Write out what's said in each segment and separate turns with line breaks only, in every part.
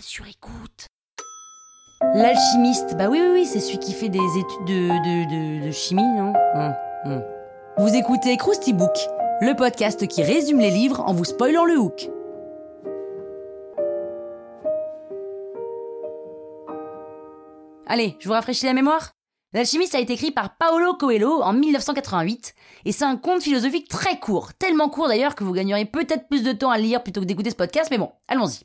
Sur écoute. L'alchimiste, bah oui, oui, oui, c'est celui qui fait des études de, chimie, non Hum, hum. Vous écoutez Krusty Book, le podcast qui résume les livres en vous spoilant le hook. Allez, je vous rafraîchis la mémoire L'alchimiste a été écrit par Paolo Coelho en 1988 et c'est un conte philosophique très court, tellement court d'ailleurs que vous gagneriez peut-être plus de temps à lire plutôt que d'écouter ce podcast, mais bon, allons-y.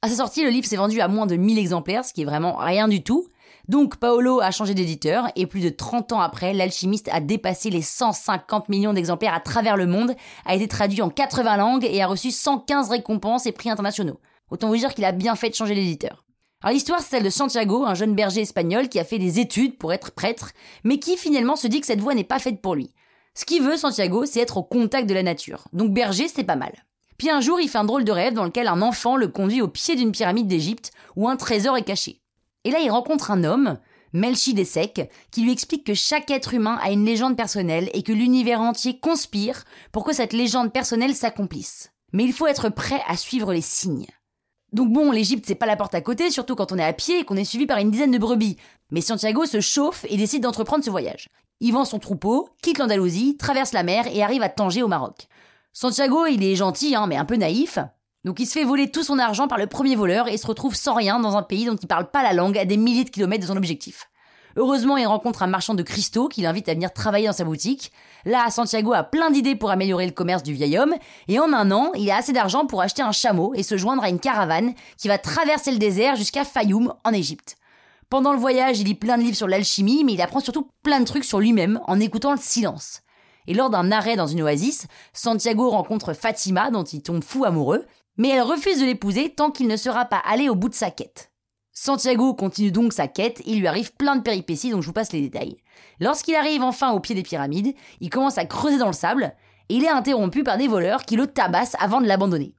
À sa sortie, le livre s'est vendu à moins de 1000 exemplaires, ce qui est vraiment rien du tout. Donc Paolo a changé d'éditeur et plus de 30 ans après, l'alchimiste a dépassé les 150 millions d'exemplaires à travers le monde, a été traduit en 80 langues et a reçu 115 récompenses et prix internationaux. Autant vous dire qu'il a bien fait de changer d'éditeur. Alors l'histoire c'est celle de Santiago, un jeune berger espagnol qui a fait des études pour être prêtre, mais qui finalement se dit que cette voie n'est pas faite pour lui. Ce qu'il veut, Santiago, c'est être au contact de la nature. Donc berger, c'est pas mal. Puis un jour, il fait un drôle de rêve dans lequel un enfant le conduit au pied d'une pyramide d'Égypte où un trésor est caché. Et là, il rencontre un homme, Melchidesek, qui lui explique que chaque être humain a une légende personnelle et que l'univers entier conspire pour que cette légende personnelle s'accomplisse. Mais il faut être prêt à suivre les signes. Donc bon, l'Égypte c'est pas la porte à côté, surtout quand on est à pied et qu'on est suivi par une dizaine de brebis. Mais Santiago se chauffe et décide d'entreprendre ce voyage. Il vend son troupeau, quitte l'Andalousie, traverse la mer et arrive à Tanger au Maroc. Santiago, il est gentil, hein, mais un peu naïf. Donc il se fait voler tout son argent par le premier voleur et se retrouve sans rien dans un pays dont il parle pas la langue à des milliers de kilomètres de son objectif. Heureusement, il rencontre un marchand de cristaux qui l'invite à venir travailler dans sa boutique. Là, Santiago a plein d'idées pour améliorer le commerce du vieil homme, et en un an, il a assez d'argent pour acheter un chameau et se joindre à une caravane qui va traverser le désert jusqu'à Fayoum, en Égypte. Pendant le voyage, il lit plein de livres sur l'alchimie, mais il apprend surtout plein de trucs sur lui-même en écoutant le silence. Et lors d'un arrêt dans une oasis, Santiago rencontre Fatima, dont il tombe fou amoureux, mais elle refuse de l'épouser tant qu'il ne sera pas allé au bout de sa quête. Santiago continue donc sa quête, il lui arrive plein de péripéties dont je vous passe les détails. Lorsqu'il arrive enfin au pied des pyramides, il commence à creuser dans le sable, et il est interrompu par des voleurs qui le tabassent avant de l'abandonner.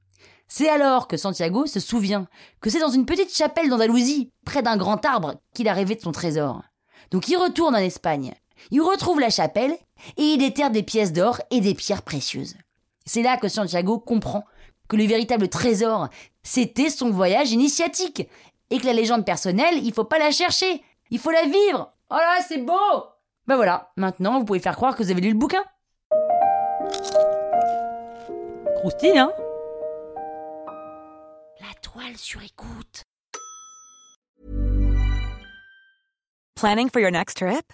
C'est alors que Santiago se souvient que c'est dans une petite chapelle d'Andalousie, près d'un grand arbre, qu'il a rêvé de son trésor. Donc il retourne en Espagne. Il retrouve la chapelle et il déterre des pièces d'or et des pierres précieuses. C'est là que Santiago comprend que le véritable trésor, c'était son voyage initiatique et que la légende personnelle, il faut pas la chercher, il faut la vivre. Oh là, c'est beau Ben voilà, maintenant vous pouvez faire croire que vous avez lu le bouquin. Croustille, hein? La toile sur écoute.
Planning for your next trip?